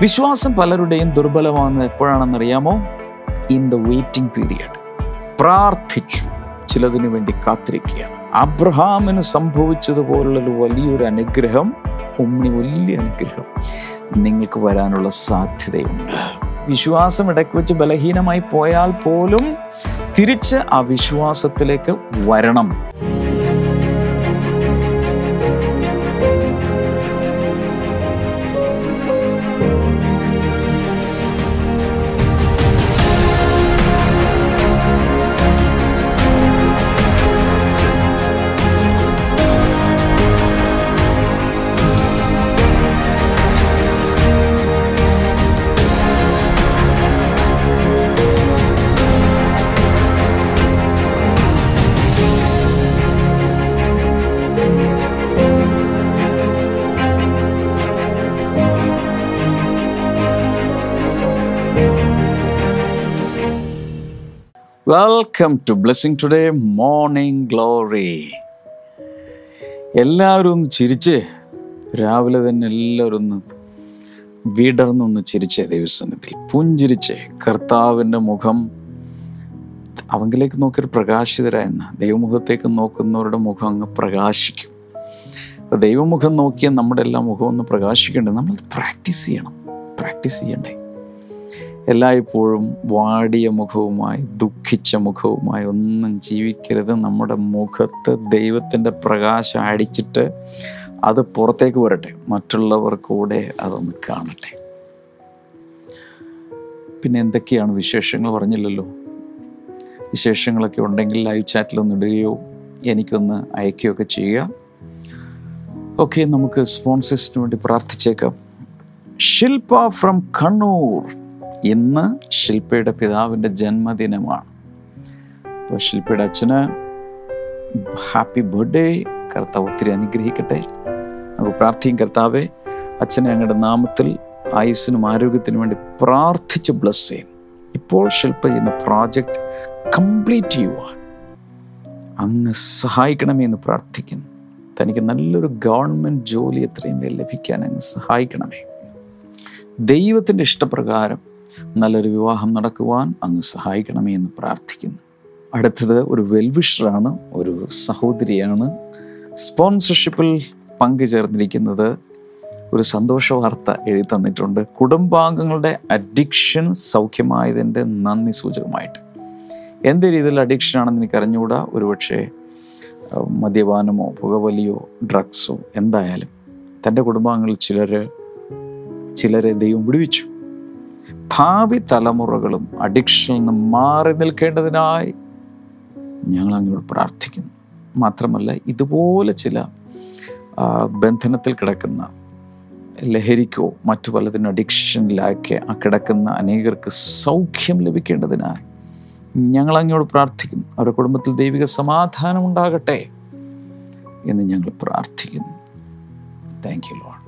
വിശ്വാസം പലരുടെയും ദുർബലമാകുന്നത് എപ്പോഴാണെന്നറിയാമോ? ഇൻ ദ വെയിറ്റിംഗ് പീരിയഡ് പ്രാർത്ഥിച്ചു. ചിലതിനു വേണ്ടി കാത്തിരിക്കുക. അബ്രഹാമിന് സംഭവിച്ചതുപോലുള്ളൊരു വലിയൊരു അനുഗ്രഹം ഉമ്മി വലിയ അനുഗ്രഹം നിങ്ങൾക്ക് വരാനുള്ള സാധ്യതയുണ്ട്. വിശ്വാസം ഇടയ്ക്ക് വെച്ച് ബലഹീനമായി പോയാൽ പോലും തിരിച്ച് ആ വിശ്വാസത്തിലേക്ക് വരണം. Welcome to blessing today morning glory എല്ലാവരും ഒന്ന് ചിരിച്ച് രാവിലെ തന്നെ എല്ലാവരും ഒന്ന് വിടർന്നൊന്ന് ചിരിച്ചേ ദൈവസന്നിധിയിൽ പുഞ്ചിരിച്ച് കർത്താവിന്റെ മുഖം അവങ്കിലേക്ക് നോക്കിയൊരു പ്രകാശിതരായെന്ന ദൈവമുഖത്തേക്ക് നോക്കുന്നവരുടെ മുഖം അങ്ങ് പ്രകാശിക്കും. ദൈവമുഖം നോക്കിയാൽ നമ്മുടെ എല്ലാ മുഖം ഒന്ന് പ്രകാശിക്കേണ്ടത് നമ്മൾ പ്രാക്ടീസ് ചെയ്യണം. പ്രാക്ടീസ് ചെയ്യണ്ടേ? എല്ലായ്പ്പോഴും വാടിയ മുഖവുമായി ദുഃഖിച്ച മുഖവുമായി ഒന്നും ജീവിക്കരുത്. നമ്മുടെ മുഖത്ത് ദൈവത്തിന്റെ പ്രകാശം അടിച്ചിട്ട് അത് പുറത്തേക്ക് വരട്ടെ. മറ്റുള്ളവർ കൂടെ അതൊന്ന് കാണട്ടെ. പിന്നെ എന്തൊക്കെയാണ് വിശേഷങ്ങൾ പറഞ്ഞില്ലല്ലോ? വിശേഷങ്ങളൊക്കെ ഉണ്ടെങ്കിൽ ലൈവ് ചാറ്റിലൊന്ന് ഇടുകയോ എനിക്കൊന്ന് അയക്കുകയൊക്കെ ചെയ്യുക. ഓക്കെ നമുക്ക് സ്പോൺസേഴ്സിന് വേണ്ടി പ്രാർത്ഥിച്ചേക്കാം. ശില്പ ഫ്രം കണ്ണൂർ. ഇന്ന് ശില്പയുടെ പിതാവിന്റെ ജന്മദിനമാണ്. അപ്പോൾ ശില്പയുടെ അച്ഛന് ഹാപ്പി ബർത്ത്ഡേ. കർത്താവ് ഒത്തിരി അനുഗ്രഹിക്കട്ടെ. നമുക്ക് പ്രാർത്ഥിക്കും കർത്താവെ. അച്ഛനെ അങ്ങയുടെ നാമത്തിൽ ആയുസ്സിനും ആരോഗ്യത്തിനും വേണ്ടി പ്രാർത്ഥിച്ച് ബ്ലസ് ചെയ്യും. ഇപ്പോൾ ശില്പ ചെയ്യുന്ന പ്രോജക്റ്റ് കംപ്ലീറ്റ് ചെയ്യുവാൻ അങ്ങ് സഹായിക്കണമേ എന്ന് പ്രാർത്ഥിക്കുന്നു. തനിക്ക് നല്ലൊരു ഗവൺമെന്റ് ജോലി എത്രയും വേഗം ലഭിക്കാൻ അങ്ങ് സഹായിക്കണമേ. ദൈവത്തിന്റെ ഇഷ്ടപ്രകാരം നല്ലൊരു വിവാഹം നടക്കുവാൻ അങ്ങ് സഹായിക്കണമേ എന്ന് പ്രാർത്ഥിക്കുന്നു. അടുത്തത് ഒരു വെൽവിഷറാണ് ഒരു സഹോദരിയാണ്. സ്പോൺസർഷിപ്പിൽ പങ്കുചേർന്നിരിക്കുന്നത് ഒരു സന്തോഷ വാർത്ത എഴുതി തന്നിട്ടുണ്ട്. കുടുംബാംഗങ്ങളുടെ അഡിക്ഷൻ സൗഖ്യമായതിന്റെ നന്ദി സൂചകമായിട്ട്. എന്ത് രീതിയിൽ അഡിക്ഷൻ ആണെന്ന് എനിക്ക് അറിഞ്ഞുകൂടാ ഒരുപക്ഷെ മദ്യപാനമോ പുകവലിയോ ഡ്രഗ്സോ എന്തായാലും. തന്റെ കുടുംബാംഗങ്ങളിൽ ചിലർ ചിലരെ ദൈവം വിടുവിച്ചു. ഭാവി തലമുറകളും അഡിക്ഷനിൽ നിന്ന് മാറി നിൽക്കേണ്ടതിനായി ഞങ്ങൾ അങ്ങോട്ട് പ്രാർത്ഥിക്കുന്നു. മാത്രമല്ല ഇതുപോലെ ചില ബന്ധനത്തിൽ കിടക്കുന്ന ലഹരിക്കോ മറ്റു പലതിനും അഡിക്ഷനിലാക്കി ആ കിടക്കുന്ന അനേകർക്ക് സൗഖ്യം ലഭിക്കേണ്ടതിനായി ഞങ്ങൾ അങ്ങോട്ട് പ്രാർത്ഥിക്കുന്നു. അവരുടെ കുടുംബത്തിൽ ദൈവിക സമാധാനം ഉണ്ടാകട്ടെ എന്ന് ഞങ്ങൾ പ്രാർത്ഥിക്കുന്നു. താങ്ക് യു ലോൺ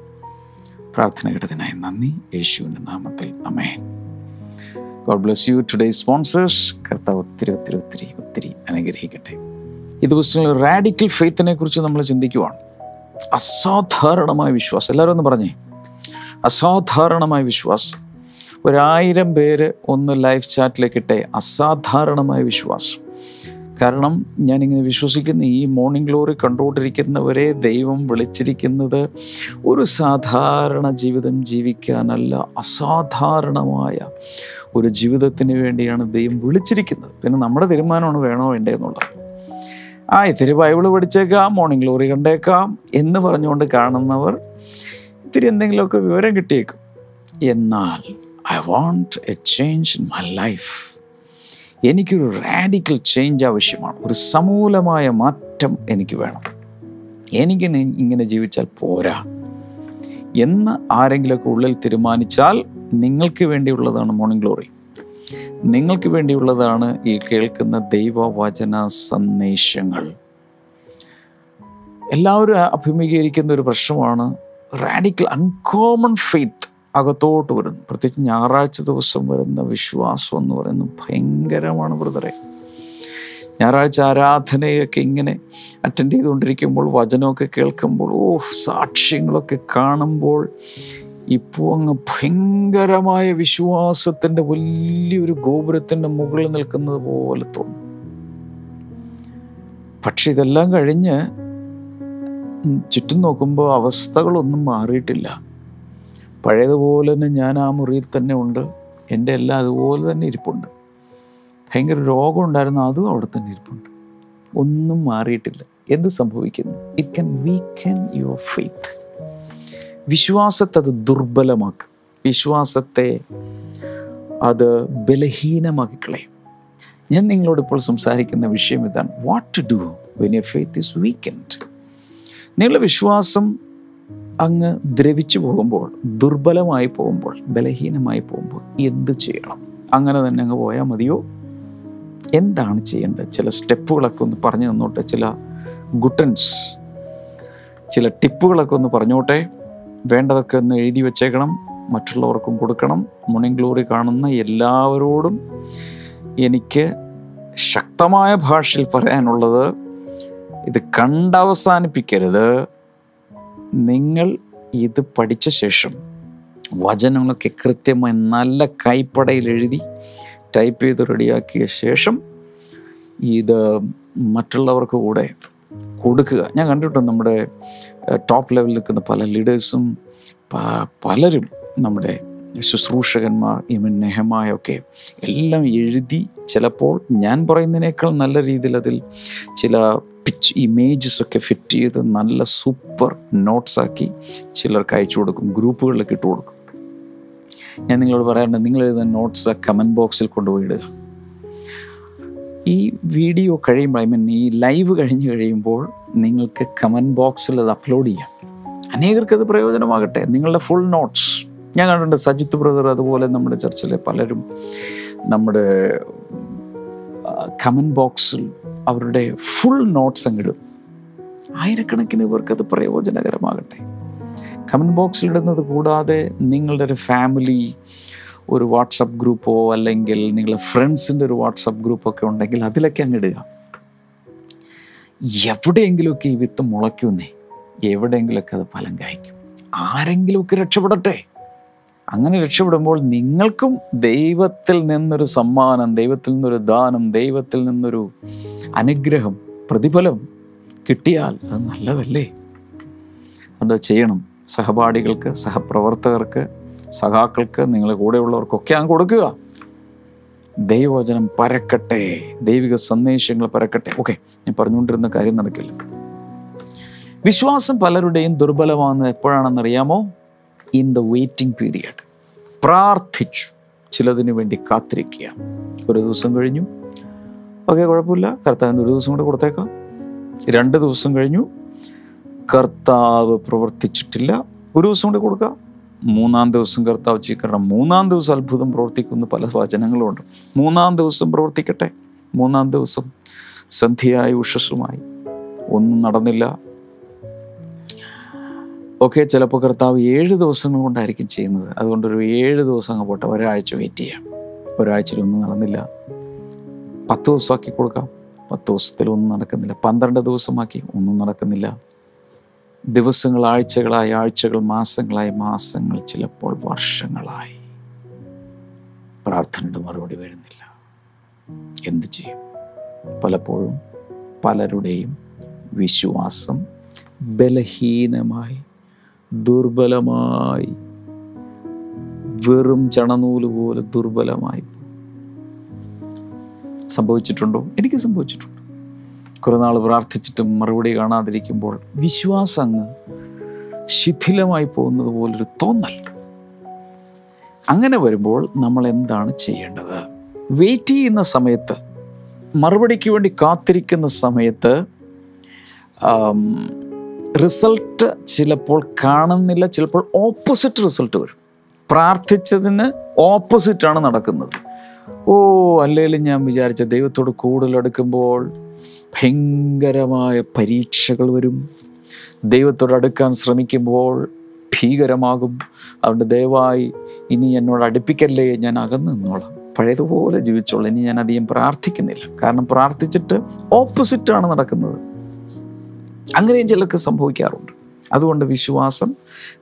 പ്രാർത്ഥന കേട്ടതിനായി നന്ദി. യേശുവിന്റെ നാമത്തിൽ. അമേ God bless you today sponsors കർത്താവ് ഒത്തിരി ഒത്തിരി ഒത്തിരി ഒത്തിരി അനുഗ്രഹിക്കട്ടെ. ഈ ദിവസങ്ങളിൽ റാഡിക്കൽ ഫെയ്ത്തിനെ കുറിച്ച് നമ്മൾ ചിന്തിക്കുവാണ്. അസാധാരണമായ വിശ്വാസം. എല്ലാവരും ഒന്ന് പറഞ്ഞേ. അസാധാരണമായ വിശ്വാസം. ഒരായിരം പേര് ഒന്ന് ലൈവ് ചാറ്റിലേക്ക് ഇട്ടെ. അസാധാരണമായ വിശ്വാസം. കാരണം ഞാനിങ്ങനെ വിശ്വസിക്കുന്ന ഈ മോർണിംഗ് ഗ്ലോറി കണ്ടുകൊണ്ടിരിക്കുന്നവരെ ദൈവം വിളിച്ചിരിക്കുന്നത് ഒരു സാധാരണ ജീവിതം ജീവിക്കാനല്ല അസാധാരണമായ ഒരു ജീവിതത്തിന് വേണ്ടിയാണ് ദൈവം വിളിച്ചിരിക്കുന്നത്. പിന്നെ നമ്മുടെ തീരുമാനമാണ് വേണോ വേണ്ടേ എന്നുള്ളത് ആ ഇത്തിരി ബൈബിൾ പഠിച്ചേക്കാം മോർണിംഗ് ഗ്ലോറി കണ്ടേക്കാം എന്ന് പറഞ്ഞുകൊണ്ട് കാണുന്നവർ ഇത്തിരി എന്തെങ്കിലുമൊക്കെ വിവരം കിട്ടിയേക്കും. എന്നാൽ I want a change in my life എനിക്കൊരു റാഡിക്കൽ ചേഞ്ച് ആവശ്യമാണ്. ഒരു സമൂലമായ മാറ്റം എനിക്ക് വേണം. എനിക്ക് ഇങ്ങനെ ജീവിച്ചാൽ പോരാ. എന്ന് ആരെങ്കിലുമൊക്കെ ഉള്ളിൽ തീരുമാനിച്ചാൽ നിങ്ങൾക്ക് വേണ്ടിയുള്ളതാണ് മോർണിംഗ് ഗ്ലോറി നിങ്ങൾക്ക് വേണ്ടിയുള്ളതാണ് ഈ കേൾക്കുന്ന ദൈവവചന സന്ദേശങ്ങൾ. എല്ലാവരും അഭിമുഖീകരിക്കുന്ന ഒരു പ്രശ്നമാണ് റാഡിക്കൽ അൺകോമൺ ഫെയ്ത്ത് അകത്തോട്ട് വരുന്നു. പ്രത്യേകിച്ച് ഞായറാഴ്ച ദിവസം വരുന്ന വിശ്വാസം എന്ന് പറയുന്നത് ഭയങ്കരമാണ് ബ്രദറെ. ഞായറാഴ്ച ആരാധനയൊക്കെ ഇങ്ങനെ അറ്റൻഡ് ചെയ്തുകൊണ്ടിരിക്കുമ്പോൾ വചനമൊക്കെ കേൾക്കുമ്പോൾ ഓ സാക്ഷ്യങ്ങളൊക്കെ കാണുമ്പോൾ ഇപ്പോൾ അങ്ങ് ഭയങ്കരമായ വിശ്വാസത്തിന്റെ വലിയൊരു ഗോപുരത്തിന്റെ മുകളിൽ നിൽക്കുന്നത് പോലെ തോന്നും. പക്ഷെ ഇതെല്ലാം കഴിഞ്ഞ് ചുറ്റും നോക്കുമ്പോൾ അവസ്ഥകളൊന്നും മാറിയിട്ടില്ല. പഴയതുപോലെ തന്നെ ഞാൻ ആ മുറിയിൽ തന്നെ ഉണ്ട്. എന്റെ എല്ലാം അതുപോലെ തന്നെ ഇരിപ്പുണ്ട്. ഭയങ്കര രോഗം ഉണ്ടായിരുന്നു അതും അവിടെ തന്നെ ഇരിപ്പുണ്ട്. ഒന്നും മാറിയിട്ടില്ല. എന്ത് സംഭവിക്കുന്നു? It can weaken your faith വിശ്വാസത്തെ അത് ദുർബലമാക്കും. വിശ്വാസത്തെ അത് ബലഹീനമാക്കി കളയും ഞാൻ നിങ്ങളോട് ഇപ്പോൾ സംസാരിക്കുന്ന വിഷയം ഇതാണ്. What to do when your faith is weakened നിങ്ങളുടെ വിശ്വാസം അങ്ങ് ദ്രവിച്ചു പോകുമ്പോൾ ദുർബലമായി പോകുമ്പോൾ ബലഹീനമായി പോകുമ്പോൾ എന്ത് ചെയ്യണം? അങ്ങനെ തന്നെ അങ്ങ് പോയാൽ മതിയോ? എന്താണ് ചെയ്യേണ്ടത്? ചില സ്റ്റെപ്പുകളൊക്കെ ഒന്ന് പറഞ്ഞു തന്നോട്ടെ ചില ഗുട്ടൻസ്. ചില ടിപ്പുകളൊക്കെ ഒന്ന് പറഞ്ഞോട്ടെ. വേണ്ടതൊക്കെ ഒന്ന് എഴുതി വെച്ചേക്കണം മറ്റുള്ളവർക്കും കൊടുക്കണം. മോർണിംഗ് ഗ്ലോറി കാണുന്ന എല്ലാവരോടും എനിക്ക് ശക്തമായ ഭാഷയിൽ പറയാനുള്ളത് ഇത് കണ്ടവസാനിപ്പിക്കരുത്. നിങ്ങൾ ഇത് പഠിച്ച ശേഷം വചനങ്ങളൊക്കെ കൃത്യമായി നല്ല കൈപ്പടയിൽ എഴുതി ടൈപ്പ് ചെയ്ത് റെഡിയാക്കിയ ശേഷം ഇത് മറ്റുള്ളവർക്ക് കൂടെ കൊടുക്കുക. ഞാൻ കണ്ടിട്ടുണ്ട് നമ്മുടെ ടോപ്പ് ലെവലിൽ നിൽക്കുന്ന പല ലീഡേഴ്സും പലരും നമ്മുടെ ശുശ്രൂഷകന്മാർ ഇവൻ നെഹമായൊക്കെ എല്ലാം എഴുതി ചിലപ്പോൾ ഞാൻ പറയുന്നതിനേക്കാൾ നല്ല രീതിയിൽ അതിൽ ചില പിച്ച് ഇമേജസ് ഒക്കെ ഫിറ്റ് ചെയ്ത് നല്ല സൂപ്പർ നോട്ട്സ് ആക്കി ചിലർക്ക് അയച്ചു കൊടുക്കും ഗ്രൂപ്പുകളിലൊക്കെ ഇട്ട് കൊടുക്കും. ഞാൻ നിങ്ങളോട് പറയാറുണ്ട് നിങ്ങൾ എഴുതുന്ന നോട്ട്സ് ആ കമന്റ് ബോക്സിൽ കൊണ്ടുപോയി ഇടുക. ഈ വീഡിയോ കഴിയുമ്പോൾ ഐ മീൻ ഈ ലൈവ് കഴിഞ്ഞ് കഴിയുമ്പോൾ നിങ്ങൾക്ക് കമന്റ് ബോക്സിൽ അത് അപ്ലോഡ് ചെയ്യാം. അനേകർക്ക് അത് പ്രയോജനമാകട്ടെ. നിങ്ങളുടെ ഫുൾ നോട്ട്സ് ഞാൻ കണ്ടിട്ടുണ്ട് സജിത്ത് ബ്രദർ അതുപോലെ നമ്മുടെ ചർച്ചിലെ പലരും നമ്മുടെ കമന്റ് ബോക്സിൽ അവരുടെ ഫുൾ നോട്ട്സ് അങ്ങിടും ആയിരക്കണക്കിന് ഇവർക്കത് പ്രയോജനകരമാകട്ടെ. കമന്റ് ബോക്സിൽ ഇടുന്നത് കൂടാതെ നിങ്ങളുടെ ഒരു ഫാമിലി ഒരു വാട്സപ്പ് ഗ്രൂപ്പോ അല്ലെങ്കിൽ നിങ്ങളുടെ ഫ്രണ്ട്സിന്റെ ഒരു വാട്സപ്പ് ഗ്രൂപ്പൊക്കെ ഉണ്ടെങ്കിൽ അതിലൊക്കെ അങ്ങ് ഇടുക. എവിടെയെങ്കിലുമൊക്കെ ഈ വിത്ത് മുളയ്ക്കുന്നേ എവിടെയെങ്കിലുമൊക്കെ അത് ഫലം കായ്ക്കും. ആരെങ്കിലുമൊക്കെ രക്ഷപ്പെടട്ടെ. അങ്ങനെ രക്ഷപ്പെടുമ്പോൾ നിങ്ങൾക്കും ദൈവത്തിൽ നിന്നൊരു സമ്മാനം ദൈവത്തിൽ നിന്നൊരു ദാനം ദൈവത്തിൽ നിന്നൊരു അനുഗ്രഹം പ്രതിഫലം കിട്ടിയാൽ അത് നല്ലതല്ലേ? അത് ചെയ്യണം. സഹപാഠികൾക്ക് സഹപ്രവർത്തകർക്ക് സഖാക്കൾക്ക് നിങ്ങളെ കൂടെയുള്ളവർക്കൊക്കെ അങ്ങ് കൊടുക്കുക. ദൈവവചനം പരക്കട്ടെ. ദൈവിക സന്ദേശങ്ങൾ പരക്കട്ടെ. ഓക്കെ ഞാൻ പറഞ്ഞുകൊണ്ടിരുന്ന കാര്യം നടക്കില്ല. വിശ്വാസം പലരുടെയും ദുർബലമാണെന്ന് എപ്പോഴാണെന്നറിയാമോ? ഇൻ ദ വെയിറ്റിംഗ് പീരിയഡ് പ്രാർത്ഥിച്ചു. ചിലതിനു വേണ്ടി കാത്തിരിക്കുക. ഒരു ദിവസം കഴിഞ്ഞു. ഓക്കെ കുഴപ്പമില്ല. കർത്താവിന് ഒരു ദിവസം കൂടെ കൊടുത്തേക്കാം. രണ്ട് ദിവസം കഴിഞ്ഞു. കർത്താവ് പ്രവർത്തിച്ചിട്ടില്ല. ഒരു ദിവസം കൂടെ കൊടുക്കുക. മൂന്നാം ദിവസം കർത്താവ് ചീക്കണം മൂന്നാം ദിവസം അത്ഭുതം പ്രവർത്തിക്കുന്ന പല വചനങ്ങളുമുണ്ട് മൂന്നാം ദിവസം പ്രവർത്തിക്കട്ടെ. മൂന്നാം ദിവസം സന്ധ്യയായി ഉഷസ്സുമായി. ഒന്നും നടന്നില്ല. ഓക്കെ ചിലപ്പോൾ കർത്താവ് ഏഴ് ദിവസങ്ങൾ കൊണ്ടായിരിക്കും ചെയ്യുന്നത്. അതുകൊണ്ട് ഒരു ഏഴ് ദിവസം അങ്ങ് പോട്ടെ. ഒരാഴ്ച വെയിറ്റ് ചെയ്യാം. ഒരാഴ്ചയിൽ ഒന്നും നടന്നില്ല. പത്ത് ദിവസമാക്കി കൊടുക്കാം. പത്ത് ദിവസത്തിൽ ഒന്നും നടക്കുന്നില്ല. പന്ത്രണ്ട് ദിവസമാക്കി ഒന്നും നടക്കുന്നില്ല. ദിവസങ്ങൾ ആഴ്ചകളായി ആഴ്ചകൾ മാസങ്ങളായി മാസങ്ങൾ ചിലപ്പോൾ വർഷങ്ങളായി. പ്രാർത്ഥനയുടെ മറുപടി വരുന്നില്ല. എന്തു ചെയ്യും? പലപ്പോഴും പലരുടെയും വിശ്വാസം ബലഹീനമായി ദുർബലമായി. വെറും ചണനൂൽ പോലെ ദുർബലമായി സംഭവിച്ചിട്ടുണ്ടോ? എനിക്ക് സംഭവിച്ചിട്ടുണ്ട്. കുറെ നാൾ പ്രാർത്ഥിച്ചിട്ടും മറുപടി കാണാതിരിക്കുമ്പോൾ വിശ്വാസം അങ്ങ് ശിഥിലമായി പോകുന്നത് പോലൊരു തോന്നൽ. അങ്ങനെ വരുമ്പോൾ നമ്മൾ എന്താണ് ചെയ്യേണ്ടത്? വെയിറ്റ് ചെയ്യുന്ന സമയത്ത് മറുപടിക്ക് വേണ്ടി കാത്തിരിക്കുന്ന സമയത്ത് റിസൾട്ട് ചിലപ്പോൾ കാണുന്നില്ല ചിലപ്പോൾ ഓപ്പോസിറ്റ് റിസൾട്ട് വരും. പ്രാർത്ഥിച്ചതിന് ഓപ്പോസിറ്റാണ് നടക്കുന്നത്. ഓ അല്ലെങ്കിൽ ഞാൻ വിചാരിച്ച ദൈവത്തോട് കൂടുതൽ അടുക്കുമ്പോൾ ഭയങ്കരമായ പരീക്ഷകൾ വരും. ദൈവത്തോട് അടുക്കാൻ ശ്രമിക്കുമ്പോൾ ഭീകരമാകും. അതുകൊണ്ട് ദയവായി ഇനി എന്നോട് അടുപ്പിക്കല്ലേ ഞാൻ അകന്നു നിന്നോളാം. പഴയതുപോലെ ജീവിച്ചോളൂ. ഇനി ഞാൻ അധികം പ്രാർത്ഥിക്കുന്നില്ല. കാരണം പ്രാർത്ഥിച്ചിട്ട് ഓപ്പോസിറ്റാണ് നടക്കുന്നത്. അങ്ങനെയും ചിലർക്ക് സംഭവിക്കാറുണ്ട്. അതുകൊണ്ട് വിശ്വാസം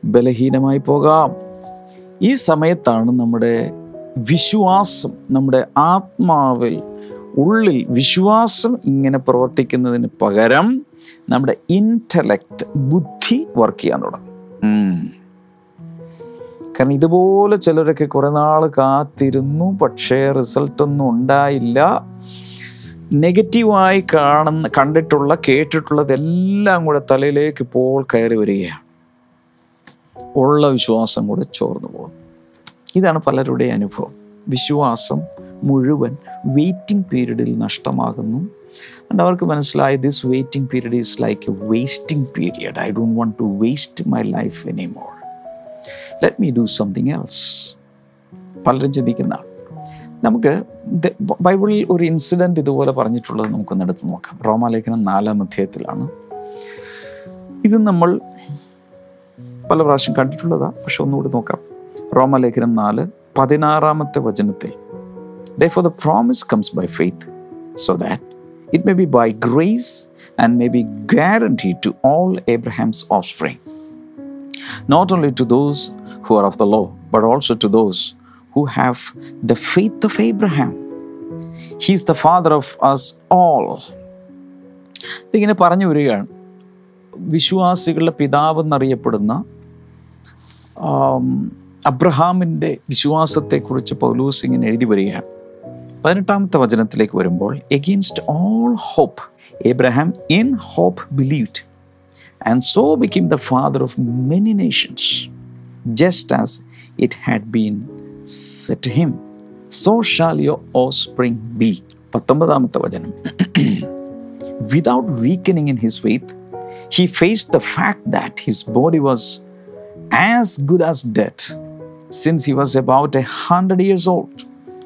ബലഹീനമായി പോകാം. ഈ സമയത്താണ് നമ്മുടെ വിശ്വാസം നമ്മുടെ ആത്മാവിൽ ഉള്ളിൽ വിശ്വാസം ഇങ്ങനെ പ്രവർത്തിക്കുന്നതിന് പകരം നമ്മുടെ ഇന്റലക്റ്റ് ബുദ്ധി വർക്ക് ചെയ്യാൻ തുടങ്ങും. കാരണം ഇതുപോലെ ചിലരൊക്കെ കുറെ നാൾ കാത്തിരുന്നു പക്ഷേ റിസൾട്ടൊന്നും ഉണ്ടായില്ല. നെഗറ്റീവായി കാണുന്ന കണ്ടിട്ടുള്ള കേട്ടിട്ടുള്ളതെല്ലാം കൂടെ തലയിലേക്ക് ഇപ്പോൾ കയറി വരികയാണ്. ഉള്ള വിശ്വാസം കൂടെ ചോർന്നു പോകും ഇതാണ് പലരുടെ അനുഭവം. വിശ്വാസം മുഴുവൻ വെയിറ്റിംഗ് പീരീഡിൽ നഷ്ടമാകുന്നു. ആൻഡ് അവർക്ക് മനസ്സിലായി this waiting period is like a wasting period I don't want to waste my life any more let me do something else പലരും ചിന്തിക്കുന്നതാണ് നമുക്ക് ബൈബിളിൽ ഒരു ഇൻസിഡന്റ് ഇതുപോലെ പറഞ്ഞിട്ടുള്ളത് നമുക്കൊന്ന് എടുത്ത് നോക്കാം റോമാലേഖനം നാലാം അധ്യായത്തിലാണ് ഇത് നമ്മൾ പല പ്രാവശ്യം കണ്ടിട്ടുള്ളതാണ് പക്ഷെ ഒന്നുകൂടി നോക്കാം റോമാലേഖനം നാല് പതിനാറാമത്തെ വചനത്തിൽ Therefore, the promise comes by faith, so that it may be by grace and may be guaranteed to all Abraham's offspring, not only to those who are of the law, but also to those who have the faith of Abraham. He is the father of us all. ഇതിങ്ങനെ പറഞ്ഞു വരികയാണ് വിശ്വാസികളുടെ പിതാവ് എന്നറിയപ്പെടുന്ന ആം, അബ്രഹാമിന്റെ വിശ്വാസത്തെക്കുറിച്ച് പൗലൂസ് ഇങ്ങനെ എഴുതി വരികയാണ് പതിനെട്ടാമത്തെ വചനത്തിലേക്ക് വരുമ്പോൾ against all hope Abraham in hope believed and so become the father of many nations just as it had been said him so shall your offspring be പത്തൊമ്പതാമത്തെ വചനം without weakening in his faith, he faced the fact that his body was as good as dead since he was about a hundred years old,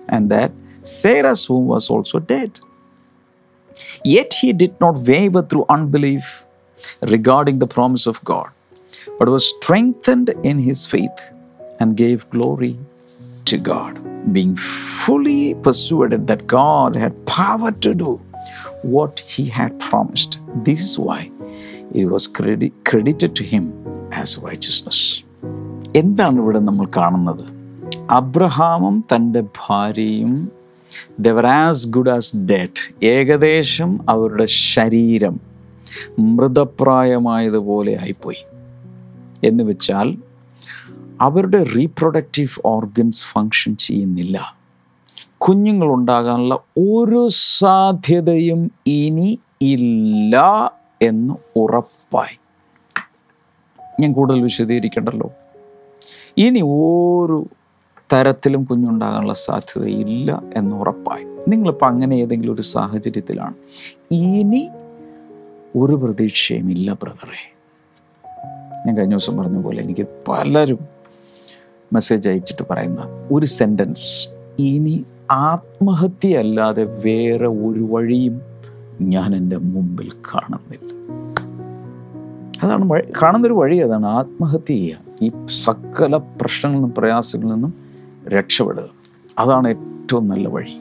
and that Sarah's womb was also dead. Yet he did not waver through unbelief regarding the promise of God, but was strengthened in his faith and gave glory to God, being fully persuaded that God had power to do what he had promised. This is why it was credi- credited to him as righteousness. എന്താണ് ഇവിടെ നമ്മൾ കാണുന്നത് അബ്രഹാമും തന്റെ ഭാര്യയും they were as good as dead ഏകദേശം അവരുടെ ശരീരം മൃതപ്രായമായതുപോലെ ആയിപ്പോയി എന്ന് വെച്ചാൽ അവരുടെ റീപ്രൊഡക്റ്റീവ് ഓർഗൻസ് ഫങ്ഷൻ ചെയ്യുന്നില്ല. കുഞ്ഞുങ്ങളുണ്ടാകാനുള്ള ഒരു സാധ്യതയും ഇനി ഇല്ല എന്ന് ഉറപ്പായി. ഞാൻ കൂടുതൽ വിശദീകരിക്കണ്ടല്ലോ? ഇനി ഒരു തരത്തിലും കുഞ്ഞുണ്ടാകാനുള്ള സാധ്യതയില്ല എന്ന് ഉറപ്പായി. നിങ്ങളിപ്പോൾ അങ്ങനെ ഏതെങ്കിലും ഒരു സാഹചര്യത്തിലാണ്. ഇനി ഒരു പ്രതീക്ഷയും ഇല്ല ബ്രദറെ. ഞാൻ കഴിഞ്ഞ ദിവസം പറഞ്ഞ പോലെ എനിക്ക് പലരും മെസ്സേജ് അയച്ചിട്ട് പറയുന്ന ഒരു സെന്റൻസ് ഇനി ആത്മഹത്യ അല്ലാതെ വേറെ ഒരു വഴിയും ഞാൻ എന്റെ മുമ്പിൽ കാണുന്നില്ല. അതാണ് വഴി കാണുന്നൊരു വഴി അതാണ് ആത്മഹത്യ ചെയ്യുക. ഈ സകല പ്രശ്നങ്ങളിൽ നിന്നും പ്രയാസങ്ങളിൽ നിന്നും രക്ഷപ്പെടുക. അതാണ് ഏറ്റവും നല്ല വഴി.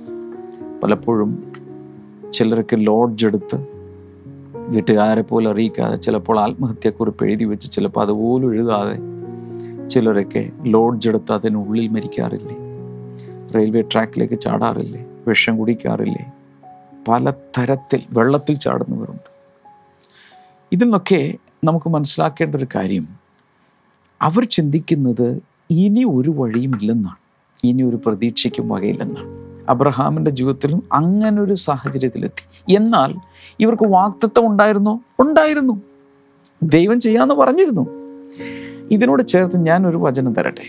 പലപ്പോഴും ചിലർക്ക് ലോഡ്ജ് എടുത്ത് വീട്ടുകാരെ പോലെ അറിയിക്കാതെ ചിലപ്പോൾ ആത്മഹത്യക്കുറിപ്പ് എഴുതി വെച്ച് ചിലപ്പോൾ അതുപോലും എഴുതാതെ ചിലരൊക്കെ ലോഡ്ജ് എടുത്ത് അതിനുള്ളിൽ മരിക്കാറില്ലേ? റെയിൽവേ ട്രാക്കിലേക്ക് ചാടാറില്ലേ? വിഷം കുടിക്കാറില്ലേ? പല തരത്തിൽ വെള്ളത്തിൽ ചാടുന്നവരുണ്ട്. ഇതിൽ നിന്നൊക്കെ നമുക്ക് മനസ്സിലാക്കേണ്ട ഒരു കാര്യം അവർ ചിന്തിക്കുന്നത് ഇനി ഒരു വഴിയും ഇല്ലെന്നാണ്. ഇനി ഒരു പ്രതീക്ഷയ്ക്കും വകയില്ലെന്നാണ്. അബ്രഹാമിന്റെ ജീവിതത്തിലും അങ്ങനൊരു സാഹചര്യത്തിലെത്തി. എന്നാൽ ഇവർക്ക് വാക്തത്വം ഉണ്ടായിരുന്നോ? ഉണ്ടായിരുന്നു. ദൈവം ചെയ്യാമെന്ന് പറഞ്ഞിരുന്നു. ഇതിനോട് ചേർത്ത് ഞാൻ ഒരു വചനം തരട്ടെ.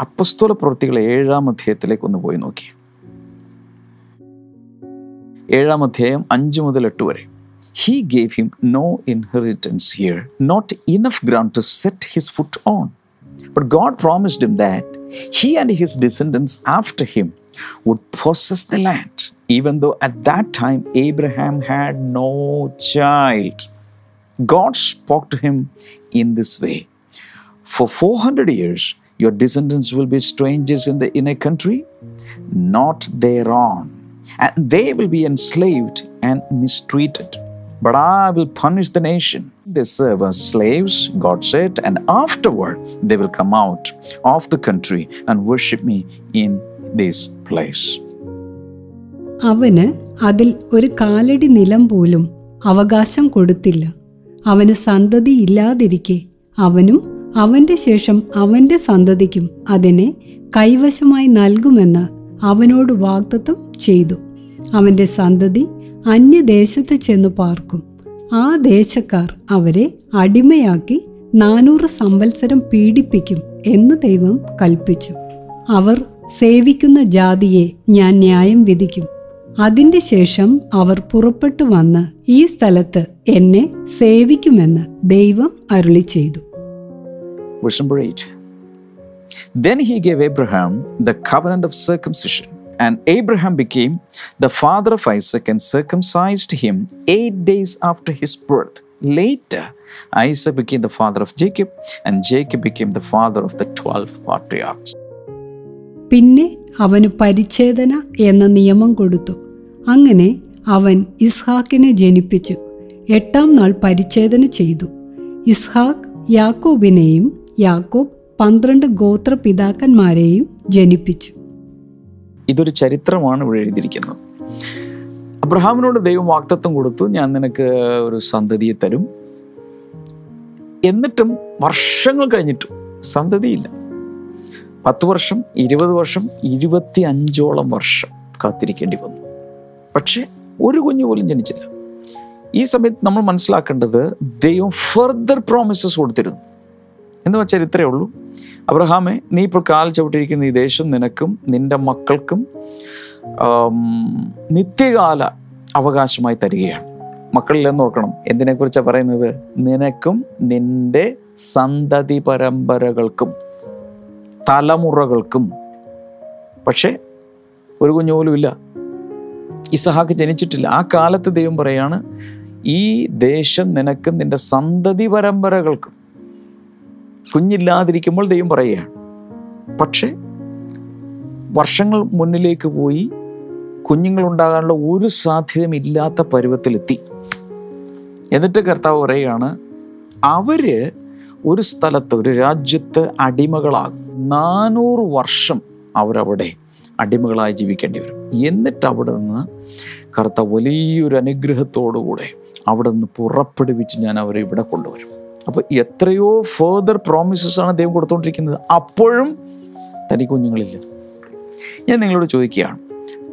അപ്പസ്തോല പ്രവൃത്തികൾ ഏഴാം അധ്യായത്തിലേക്ക് ഒന്ന് പോയി നോക്കി. ഏഴാം അധ്യായം അഞ്ച് മുതൽ എട്ട് വരെ. He gave him no inheritance here not enough ground to set his foot on but God promised him that he and his descendants after him would possess the land even though at that time Abraham had no child God spoke to him in this way. For 400 years, your descendants will be strangers in the in a country, not their own, and they will be enslaved and mistreated. but I will punish the nation. They serve as slaves, God said, and afterward they will come out of the country and worship me in this place. അവന് അതിൽ ഒരു കാലടി നിലം പോലും അവകാശം കൊടുത്തില്ല അവന് സന്തതി ഇല്ലാതിരിക്കെ അവനും അവന്റെ ശേഷം അവന്റെ സന്തതിക്കും അതിനെ കൈവശമായി നൽകുമെന്ന് അവനോട് വാഗ്ദത്തം ചെയ്തു. അവന്റെ സന്തതി അന്യദേശത്ത് ചെന്നു പാർക്കും. ആ ദേശക്കാർ അവരെ അടിമയാക്കി നാനൂറ് സംവത്സരം പീഡിപ്പിക്കും എന്ന് ദൈവം കൽപ്പിച്ചു. അവർ സേവിക്കുന്ന ജാതിയെ ഞാൻ ന്യായം വിധിക്കും. അതിന്റെ ശേഷം അവർ പുറപ്പെട്ടു വന്ന് ഈ സ്ഥലത്ത് എന്നെ സേവിക്കുമെന്ന് ദൈവം അരുളി ചെയ്തു Verse number 8. Then he gave Abraham the covenant of circumcision, and Abraham became the father of Isaac and circumcised him eight days after his birth. Later, Isaac became the father of Jacob, and Jacob became the father of the 12 patriarchs. പിന്നെ അവന് പരിച്ഛേദന എന്ന നിയമം കൊടുത്തു അങ്ങനെ അവൻ ഇസ്ഹാക്കിനെ ജനിപ്പിച്ചു എട്ടാം നാൾ പരിച്ഛേദന ചെയ്തു ഇസ്ഹാക്ക് യാക്കോബിനെയും യാക്കോബ് പന്ത്രണ്ട് ഗോത്ര പിതാക്കന്മാരെയും ജനിപ്പിച്ചു. ഇതൊരു ചരിത്രമാണ് ഇവിടെ എഴുതിയിരിക്കുന്നത്. അബ്രഹാമിനോട് ദൈവം വാക്തത്വം കൊടുത്തു ഞാൻ നിനക്ക് ഒരു സന്തതിയെ തരും. എന്നിട്ടും വർഷങ്ങൾ കഴിഞ്ഞിട്ടും സന്തതിയില്ല. പത്ത് വർഷം ഇരുപത് വർഷം ഇരുപത്തി അഞ്ചോളം വർഷം കാത്തിരിക്കേണ്ടി വന്നു. പക്ഷേ ഒരു കുഞ്ഞു പോലും ജനിച്ചില്ല. ഈ സമയത്ത് നമ്മൾ മനസ്സിലാക്കേണ്ടത് ദൈവം ഫർദർ പ്രോമിസസ് കൊടുത്തിരുന്നു. എന്ന് വെച്ചാൽ ഇത്രയേ ഉള്ളൂ. അബ്രഹാമേ നീ ഇപ്പോൾ കാൽ ചവിട്ടിരിക്കുന്ന ഈ ദേശം നിനക്കും നിന്റെ മക്കൾക്കും നിത്യകാല അവകാശമായി തരികയാണ്. മക്കളില്ലെന്ന് ഓർക്കണം എന്തിനെക്കുറിച്ചാണ് പറയുന്നത്? നിനക്കും നിന്റെ സന്തതി പരമ്പരകൾക്കും തലമുറകൾക്കും. പക്ഷേ ഒരു കുഞ്ഞു പോലും ഇല്ല. ഇസഹാക്ക് ജനിച്ചിട്ടില്ല. ആ കാലത്ത് ദൈവം പറയാണ് ഈ ദേശം നിനക്കും നിന്റെ സന്തതി പരമ്പരകൾക്കും കുഞ്ഞില്ലാതിരിക്കുമ്പോൾ ദൈവം പറയുകയാണ്. പക്ഷേ വർഷങ്ങൾ മുന്നിലേക്ക് പോയി കുഞ്ഞുങ്ങളുണ്ടാകാനുള്ള ഒരു സാധ്യതയും ഇല്ലാത്ത പരുവത്തിലെത്തി. എന്നിട്ട് കർത്താവ് പറയുകയാണ് അവർ ഒരു സ്ഥലത്ത് ഒരു രാജ്യത്ത് അടിമകളാകും. നാനൂറ് വർഷം അവരവിടെ അടിമകളായി ജീവിക്കേണ്ടി വരും. എന്നിട്ട് അവിടെ നിന്ന് കർത്താവ് വലിയൊരു അനുഗ്രഹത്തോടുകൂടെ അവിടെ നിന്ന് പുറപ്പെടുവിച്ച് ഞാൻ അവരെ ഇവിടെ കൊണ്ടുവരും. അപ്പോൾ എത്രയോ ഫേർദർ പ്രോമിസസ് ആണ് ദൈവം കൊടുത്തുകൊണ്ടിരിക്കുന്നത് അപ്പോഴും തനിക്ക് കുഞ്ഞുങ്ങളില്ല ഞാൻ നിങ്ങളോട് ചോദിക്കുകയാണ്.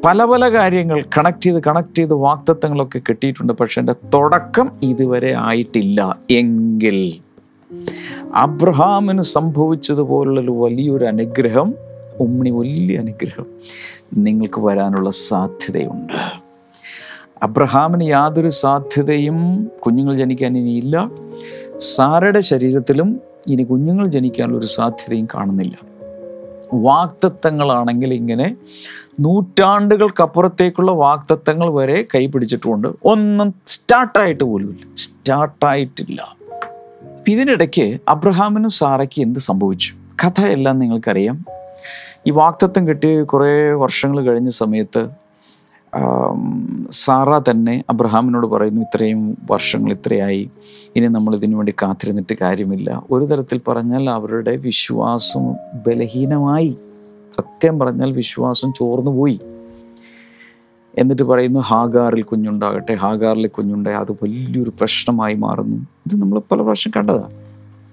പല പല കാര്യങ്ങൾ കണക്ട് ചെയ്ത് കണക്ട് ചെയ്ത് വാക്തത്വങ്ങളൊക്കെ കിട്ടിയിട്ടുണ്ട്. പക്ഷെ എന്റെ തുടക്കം ഇതുവരെ ആയിട്ടില്ല. എങ്കിൽ അബ്രഹാമിന് സംഭവിച്ചതുപോലുള്ളൊരു വലിയൊരു അനുഗ്രഹം ഉമ്മണി വലിയ അനുഗ്രഹം നിങ്ങൾക്ക് വരാനുള്ള സാധ്യതയുണ്ട്. അബ്രഹാമിന് യാതൊരു സാധ്യതയും കുഞ്ഞുങ്ങൾ ജനിക്കാൻ ഇനിയില്ല. സാറയുടെ ശരീരത്തിലും ഇനി കുഞ്ഞുങ്ങൾ ജനിക്കാനുള്ള ഒരു സാധ്യതയും കാണുന്നില്ല. വാക്തത്വങ്ങളാണെങ്കിൽ ഇങ്ങനെ നൂറ്റാണ്ടുകൾക്കപ്പുറത്തേക്കുള്ള വാക്തത്വങ്ങൾ വരെ കൈപിടിച്ചിട്ടുമുണ്ട് ഒന്നും സ്റ്റാർട്ടായിട്ട് പോലുമില്ല സ്റ്റാർട്ടായിട്ടില്ല. ഇതിനിടയ്ക്ക് അബ്രഹാമിനും സാറയ്ക്ക് എന്ത് സംഭവിച്ചു? കഥയെല്ലാം നിങ്ങൾക്കറിയാം. ഈ വാക്തത്വം കിട്ടി കുറേ വർഷങ്ങൾ കഴിഞ്ഞ സമയത്ത് സാറ തന്നെ അബ്രഹാമിനോട് പറയുന്നു ഇത്രയും വർഷങ്ങൾ ഇത്രയായി. ഇനി നമ്മൾ ഇതിനു വേണ്ടി കാത്തിരുന്നിട്ട് കാര്യമില്ല. ഒരു തരത്തിൽ പറഞ്ഞാൽ അവരുടെ വിശ്വാസം ബലഹീനമായി. സത്യം പറഞ്ഞാൽ വിശ്വാസം ചോർന്നു പോയി. എന്നിട്ട് പറയുന്നു ഹാഗാറിൽ കുഞ്ഞുണ്ടാകട്ടെ ഹാഗാറിൽ കുഞ്ഞുണ്ടായി. അത് വലിയൊരു പ്രശ്നമായി മാറുന്നു. ഇത് നമ്മൾ പല പ്രാവശ്യം കണ്ടതാണ്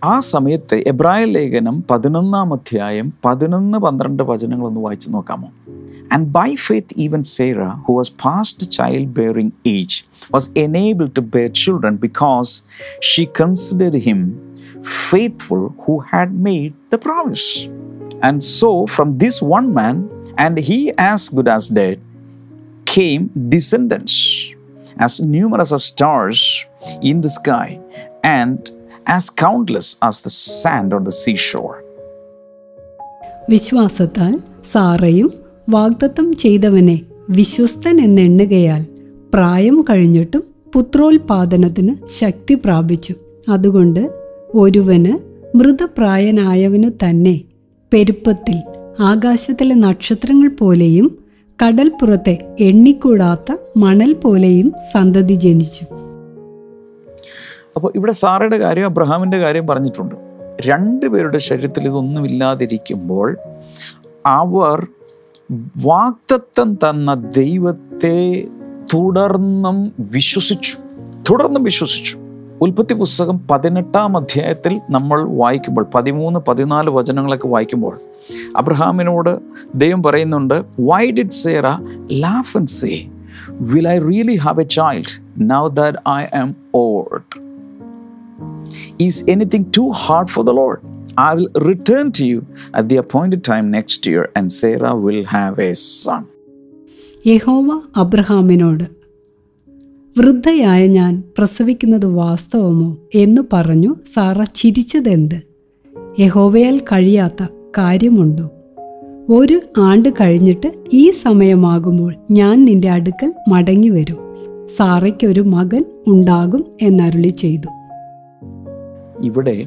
ആ സമയത്ത് എബ്രായ ലേഖനം പതിനൊന്നാം അധ്യായം പതിനൊന്ന് പന്ത്രണ്ട് വചനങ്ങളൊന്ന് വായിച്ചു നോക്കാമോ? And by faith even Sarah who was past child bearing age was enable to bear children because she considered him faithful who had made the promise. And so, from this one man, and he as good as dead, came descendants as numerous as stars in the sky and as countless as the sand on the seashore. വിശ്വാസത്താൽ സാറയും വാഗ്ദത്തം ചെയ്തവനെ വിശ്വസ്തൻ എന്നെണ്ണുകയാൽ പ്രായം കഴിഞ്ഞിട്ടും പുത്രോൽപാദനത്തിന് ശക്തി പ്രാപിച്ചു. അതുകൊണ്ട് ഒരുവന് മൃതപ്രായനായവനു തന്നെ പെരുപ്പത്തിൽ ആകാശത്തിലെ നക്ഷത്രങ്ങൾ പോലെയും കടൽപ്പുറത്തെ എണ്ണിക്കൂടാത്ത മണൽ പോലെയും സന്തതി ജനിച്ചു. അപ്പോൾ ഇവിടെ സാറയുടെ കാര്യം അബ്രഹാമിന്റെ കാര്യം പറഞ്ഞിട്ടുണ്ട്. രണ്ടുപേരുടെ ശരീരത്തിൽ ഇതൊന്നുമില്ലാതിരിക്കുമ്പോൾ അവർ വാക്തത്വം തന്ന ദൈവത്തെ തുടർന്നും വിശ്വസിച്ചു. തുടർന്നും വിശ്വസിച്ചു. ഉൽപ്പത്തി പുസ്തകം പതിനെട്ടാം അധ്യായത്തിൽ നമ്മൾ വായിക്കുമ്പോൾ പതിമൂന്ന് പതിനാല് വചനങ്ങളൊക്കെ വായിക്കുമ്പോൾ അബ്രഹാമിനോട് ദൈവം പറയുന്നുണ്ട് why did Sarah laugh and say will I really have a child now that I am old is anything too hard for the Lord I will return to you at the appointed time next year, and Sarah will have a son. യഹോവ അബ്രഹാമിനോട് വൃദ്ധയായ ഞാൻ പ്രസവിക്കുന്നത് വാസ്തവമോ? എന്ന് പറഞ്ഞു Sara ചിരിച്ചതെന്ത്? യഹോവയാൽ കഴിയാത്ത കാര്യമുണ്ടോ? ഒരു ആണ്ട് കഴിഞ്ഞിട്ട് ഈ സമയമാകുമ്പോൾ ഞാൻ നിന്റെ അടുക്കൽ മടങ്ങി വരും സാറയ്ക്കൊരു മകൻ ഉണ്ടാകും എന്നരുളി ചെയ്തു. ഇവിടെ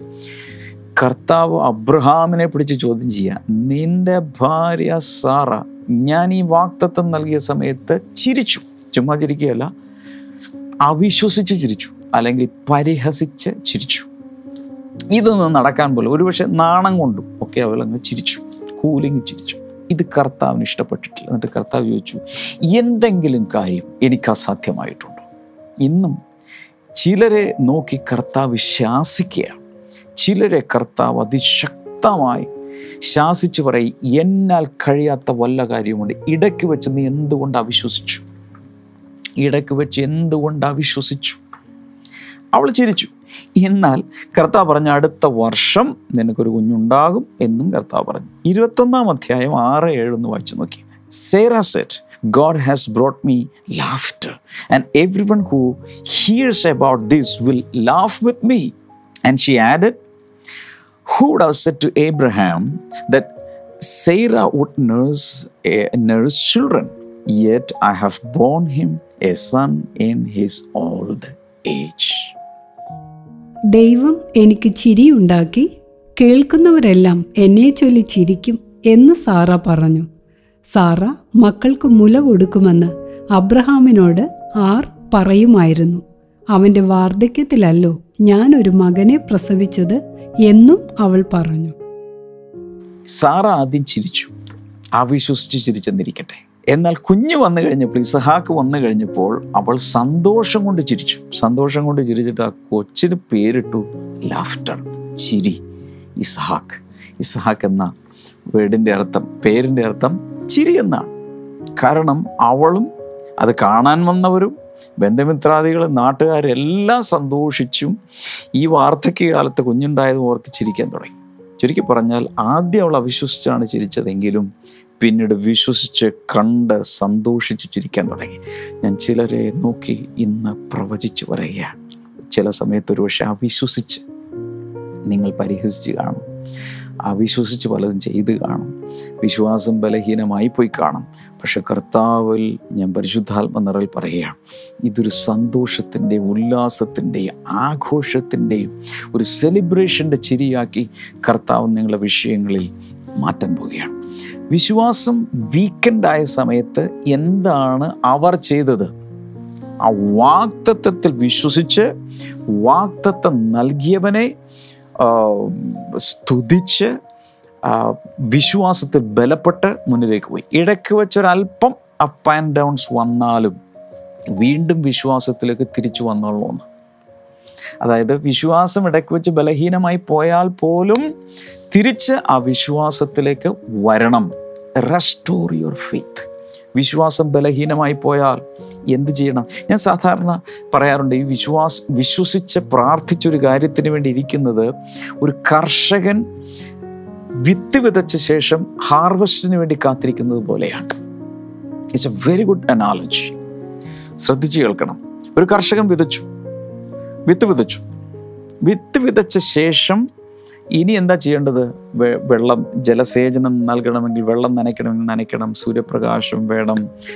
കർത്താവ് അബ്രഹാമിനെ പിടിച്ച് ചോദ്യം ചെയ്യുക നിന്റെ ഭാര്യ സാറ ഞാൻ ഈ വാക്തത്വം നൽകിയ സമയത്ത് ചിരിച്ചു. ചുമ്മാ ചിരിക്കുകയല്ല അവിശ്വസിച്ച് ചിരിച്ചു അല്ലെങ്കിൽ പരിഹസിച്ച് ചിരിച്ചു. ഇതൊന്നും നടക്കാൻ പോലും ഒരുപക്ഷെ നാണം കൊണ്ടും ഒക്കെ അവളങ്ങ് ചിരിച്ചു കൂലിങ് ചിരിച്ചു. ഇത് കർത്താവിന് ഇഷ്ടപ്പെട്ടിട്ടില്ല. എന്നിട്ട് കർത്താവ് ചോദിച്ചു എന്തെങ്കിലും കാര്യം എനിക്ക് അസാധ്യമായിട്ടുണ്ടോ? ഇന്നും ചിലരെ നോക്കി കർത്താവ് ശാസിക്കുകയാണ്. ചിലരെ കർത്താവ് അതിശക്തമായി ശാസിച്ചു പറയും എന്നാൽ കഴിയാത്ത വല്ല കാര്യമുണ്ട് ഇടയ്ക്ക് വെച്ച് നീ എന്തുകൊണ്ട് അവിശ്വസിച്ചു? ഇടയ്ക്ക് വെച്ച് എന്തുകൊണ്ട് അവിശ്വസിച്ചു? അവൾ ചിരിച്ചു. എന്നാൽ കർത്താവ് പറഞ്ഞ അടുത്ത വർഷം നിനക്കൊരു കുഞ്ഞുണ്ടാകും എന്നും കർത്താവ് പറഞ്ഞു. ഇരുപത്തൊന്നാം അധ്യായം ആറ് ഏഴ് ഒന്ന് വായിച്ചു നോക്കി. Sarah said God has brought me me and everyone who hears about this will laugh with me. And she added, Who would have said to Abraham that Sarah would nurse, uh, nurse children? Yet I have borne him a son in his old age. ദൈവം എനിക്ക് ചിരിയുണ്ടാക്കി കേൾക്കുന്നവരെല്ലാം എന്നെ ചൊല്ലി ചിരിക്കും എന്ന് Sara പറഞ്ഞു Sara മക്കൾക്ക് മുല കൊടുക്കുമെന്ന് അബ്രഹാമിനോട് ആർ പറയുമായിരുന്നു അവന്റെ വാർദ്ധക്യത്തിലല്ലോ ഞാനൊരു മകനെ പ്രസവിച്ചത് എന്നും അവൾ പറഞ്ഞു. സാറ ആദ്യം ചിരിച്ചു. അവിശ്വസിച്ച് ചിരിച്ചെന്നിരിക്കട്ടെ. എന്നാൽ കുഞ്ഞ് വന്നു കഴിഞ്ഞപ്പോൾ ഇസഹാക്ക് വന്നു കഴിഞ്ഞപ്പോൾ അവൾ സന്തോഷം കൊണ്ട് ചിരിച്ചു. സന്തോഷം കൊണ്ട് ചിരിച്ചിട്ട് ആ കൊച്ചിന് പേരിട്ടു ലാഫ്റ്റർ ചിരി. ഇസഹാക്ക്. ഇസഹാക്ക് എന്ന വേടിന്റെ അർത്ഥം പേരിന്റെ അർത്ഥം ചിരി എന്നാണ്. കാരണം അവളും അത് കാണാൻ വന്നവരും ബന്ധുമിത്രാദികളും നാട്ടുകാരെല്ലാം സന്തോഷിച്ചും ഈ വാർദ്ധക്യകാലത്ത് കുഞ്ഞുണ്ടായത് ഓർത്ത് ചിരിക്കാൻ തുടങ്ങി. ചുരുക്കി പറഞ്ഞാൽ ആദ്യം അവൾ അവിശ്വസിച്ചാണ് ചിരിച്ചതെങ്കിലും പിന്നീട് വിശ്വസിച്ച് കണ്ട് സന്തോഷിച്ച് ചിരിക്കാൻ തുടങ്ങി. ഞാൻ ചിലരെ നോക്കി ഇന്ന് പ്രവചിച്ചു പറയുകയാണ്. ചില സമയത്ത് ഒരു പക്ഷെ അവിശ്വസിച്ച് നിങ്ങൾ പരിഹസിച്ച് കാണും. അവിശ്വസിച്ച് പലതും ചെയ്ത് കാണും. വിശ്വാസം ബലഹീനമായി പോയി കാണും. പക്ഷെ കർത്താവിൽ ഞാൻ പരിശുദ്ധാത്മ നിറൽ പറയുകയാണ് ഇതൊരു സന്തോഷത്തിന്റെയും ഉല്ലാസത്തിന്റെയും ആഘോഷത്തിന്റെയും ഒരു സെലിബ്രേഷന്റെ ചിരിയാക്കി കർത്താവ് നിങ്ങളുടെ വിഷയങ്ങളിൽ മാറ്റാൻ പോവുകയാണ്. വിശ്വാസം വീക്കെൻഡായ സമയത്ത് എന്താണ് അവർ ചെയ്തത്? ആ വാക്തത്വത്തിൽ വിശ്വസിച്ച് വാക്തത്വം നൽകിയവനെ സ്തുതിച്ച് വിശ്വാസത്തിൽ ബലപ്പെട്ട് മുന്നിലേക്ക് പോയി. ഇടയ്ക്ക് വെച്ചൊരല്പം അപ്പ് ആൻഡ് ഡൗൺസ് വന്നാലും വീണ്ടും വിശ്വാസത്തിലേക്ക് തിരിച്ചു വന്നോളൂന്ന് അതായത് വിശ്വാസം ഇടയ്ക്ക് വെച്ച് ബലഹീനമായി പോയാൽ പോലും തിരിച്ച് ആ വിശ്വാസത്തിലേക്ക് വരണം. റെസ്റ്റോർ യുവർ ഫെയ്ത്ത് വിശ്വാസം ബലഹീനമായി പോയാൽ എന്ത് ചെയ്യണം? ഞാൻ സാധാരണ പറയാറുണ്ട് ഈ വിശ്വാസ വിശ്വസിച്ച് പ്രാർത്ഥിച്ചൊരു കാര്യത്തിന് വേണ്ടി ഇരിക്കുന്നത് ഒരു കർഷകൻ വിത്ത് വിതച്ച ശേഷം ഹാർവസ്റ്റിന് വേണ്ടി കാത്തിരിക്കുന്നത് പോലെയാണ്. It's a very good analogy ശ്രദ്ധിച്ച് കേൾക്കണം. ഒരു കർഷകൻ വിതച്ചു. വിത്ത് വിതച്ചു. വിത്ത് വിതച്ച ശേഷം ഇനി എന്താ ചെയ്യേണ്ടത്? വെള്ളം ജലസേചനം നൽകണമെങ്കിൽ വെള്ളം നനയ്ക്കണമെങ്കിൽ നനയ്ക്കണം സൂര്യപ്രകാശം വേണം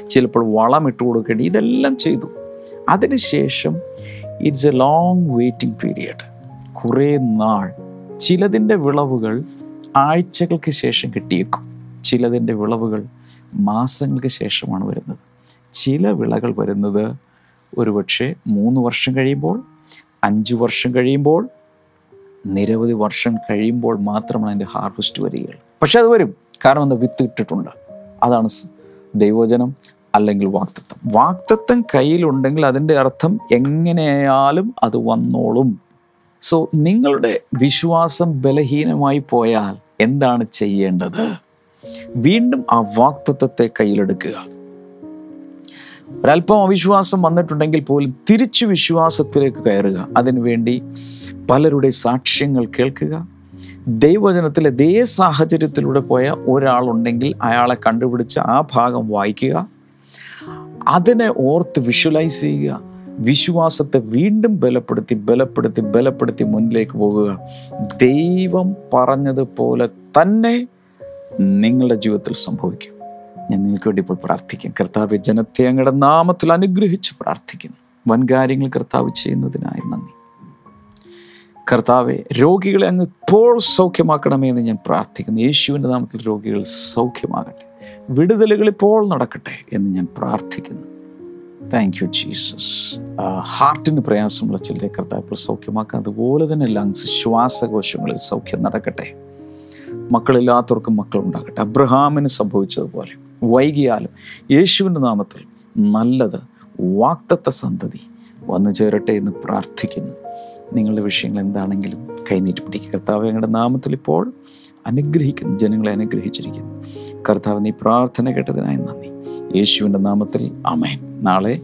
ചിലപ്പോൾ വളം ഇട്ട് കൊടുക്കേണ്ടി ഇതെല്ലാം ചെയ്തു. അതിനുശേഷം it's a long waiting period കുറേ നാൾ. ചിലതിന്റെ വിളവുകൾ ആഴ്ചകൾക്ക് ശേഷം കിട്ടിയേക്കും. ചിലതിന്റെ വിളവുകൾ മാസങ്ങൾക്ക് ശേഷമാണ് വരുന്നത്. ചില വിളകൾ വരുന്നത് ഒരുപക്ഷെ മൂന്ന് വർഷം കഴിയുമ്പോൾ അഞ്ച് വർഷം കഴിയുമ്പോൾ നിരവധി വർഷം കഴിയുമ്പോൾ മാത്രമാണ് അതിന്റെ ഹാർവസ്റ്റ് വരികയുള്ളൂ. പക്ഷെ അത് വരും. കാരണം എന്താ? വിത്ത് ഇട്ടിട്ടുണ്ട്. അതാണ് സ് അല്ലെങ്കിൽ വാക്തത്വം. വാക്തത്വം കയ്യിലുണ്ടെങ്കിൽ അതിന്റെ അർത്ഥം എങ്ങനെയായാലും അത് വന്നോളും. സോ നിങ്ങളുടെ വിശ്വാസം ബലഹീനമായി പോയാൽ എന്താണ് ചെയ്യേണ്ടത്? വീണ്ടും ആ വാക്തത്വത്തെ കയ്യിലെടുക്കുക. ഒരല്പം അവിശ്വാസം വന്നിട്ടുണ്ടെങ്കിൽ പോലും തിരിച്ചു വിശ്വാസത്തിലേക്ക് കയറുക. അതിനുവേണ്ടി പലരുടെ സാക്ഷ്യങ്ങൾ കേൾക്കുക. ദൈവവചനത്തിൽ അതേ സാഹചര്യത്തിലൂടെ പോയ ഒരാളുണ്ടെങ്കിൽ അയാളെ കണ്ടുപിടിച്ച് ആ ഭാഗം വായിക്കുക. അതിനെ ഓർത്ത് വിഷ്വലൈസ് ചെയ്യുക. വിശ്വാസത്തെ വീണ്ടും ബലപ്പെടുത്തി ബലപ്പെടുത്തി ബലപ്പെടുത്തി മുന്നിലേക്ക് പോകുക. ദൈവം പറഞ്ഞതുപോലെ തന്നെ നിങ്ങളുടെ ജീവിതത്തിൽ സംഭവിക്കും. ഞാൻ നിങ്ങൾക്ക് വേണ്ടി ഇപ്പോൾ പ്രാർത്ഥിക്കും. കർത്താവ് ജനത്തെ അങ്ങയുടെ നാമത്തിൽ അനുഗ്രഹിച്ച് പ്രാർത്ഥിക്കുന്നു. വൻകാര്യങ്ങൾ കർത്താവ് ചെയ്യുന്നതിനായി നന്ദി. കർത്താവെ രോഗികളെ അങ്ങ് ഇപ്പോൾ സൗഖ്യമാക്കണമേ എന്ന് ഞാൻ പ്രാർത്ഥിക്കുന്നു. യേശുവിന്റെ നാമത്തിൽ രോഗികൾ സൗഖ്യമാകട്ടെ. വിടുതലുകൾ ഇപ്പോൾ നടക്കട്ടെ എന്ന് ഞാൻ പ്രാർത്ഥിക്കുന്നു. താങ്ക് യു ജീസസ് ഹാർട്ടിന് പ്രയാസമുള്ള ചിലരെ കർത്താവ് ഇപ്പോൾ സൗഖ്യമാക്കുക. അതുപോലെ തന്നെ ലങ്സ് ശ്വാസകോശങ്ങളിൽ സൗഖ്യം നടക്കട്ടെ. മക്കളില്ലാത്തവർക്കും മക്കളുണ്ടാകട്ടെ. അബ്രഹാമിന് സംഭവിച്ചതുപോലെ വൈകിയാലും യേശുവിന്റെ നാമത്തിൽ നല്ലത് വാക്തത്വ സന്തതി വന്നു ചേരട്ടെ എന്ന് പ്രാർത്ഥിക്കുന്നു. നിങ്ങളുടെ വിഷയങ്ങൾ എന്താണെങ്കിലും കൈനീട്ടി പിടിക്കുക. കർത്താവ് ഞങ്ങളുടെ നാമത്തിൽ ഇപ്പോൾ അനുഗ്രഹിക്കുന്നു. ജനങ്ങളെ അനുഗ്രഹിച്ചിരിക്കുന്നു. കർത്താവ് നീ പ്രാർത്ഥന കേട്ടതിനായി നന്ദി. യേശുവിന്റെ നാമത്തിൽ അമേൻ നാളെ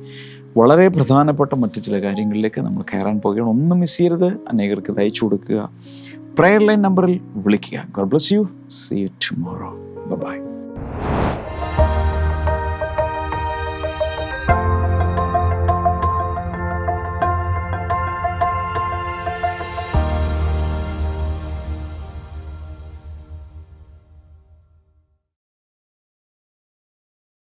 വളരെ പ്രധാനപ്പെട്ട മറ്റു ചില കാര്യങ്ങളിലേക്ക് നമ്മൾ കയറാൻ പോകുകയാണ് ഒന്നും മിസ് ചെയ്യരുത്. അനേകർക്ക് തയ്ച്ചു കൊടുക്കുക. പ്രയർ ലൈൻ നമ്പറിൽ വിളിക്കുക. God bless you see tomorrow bye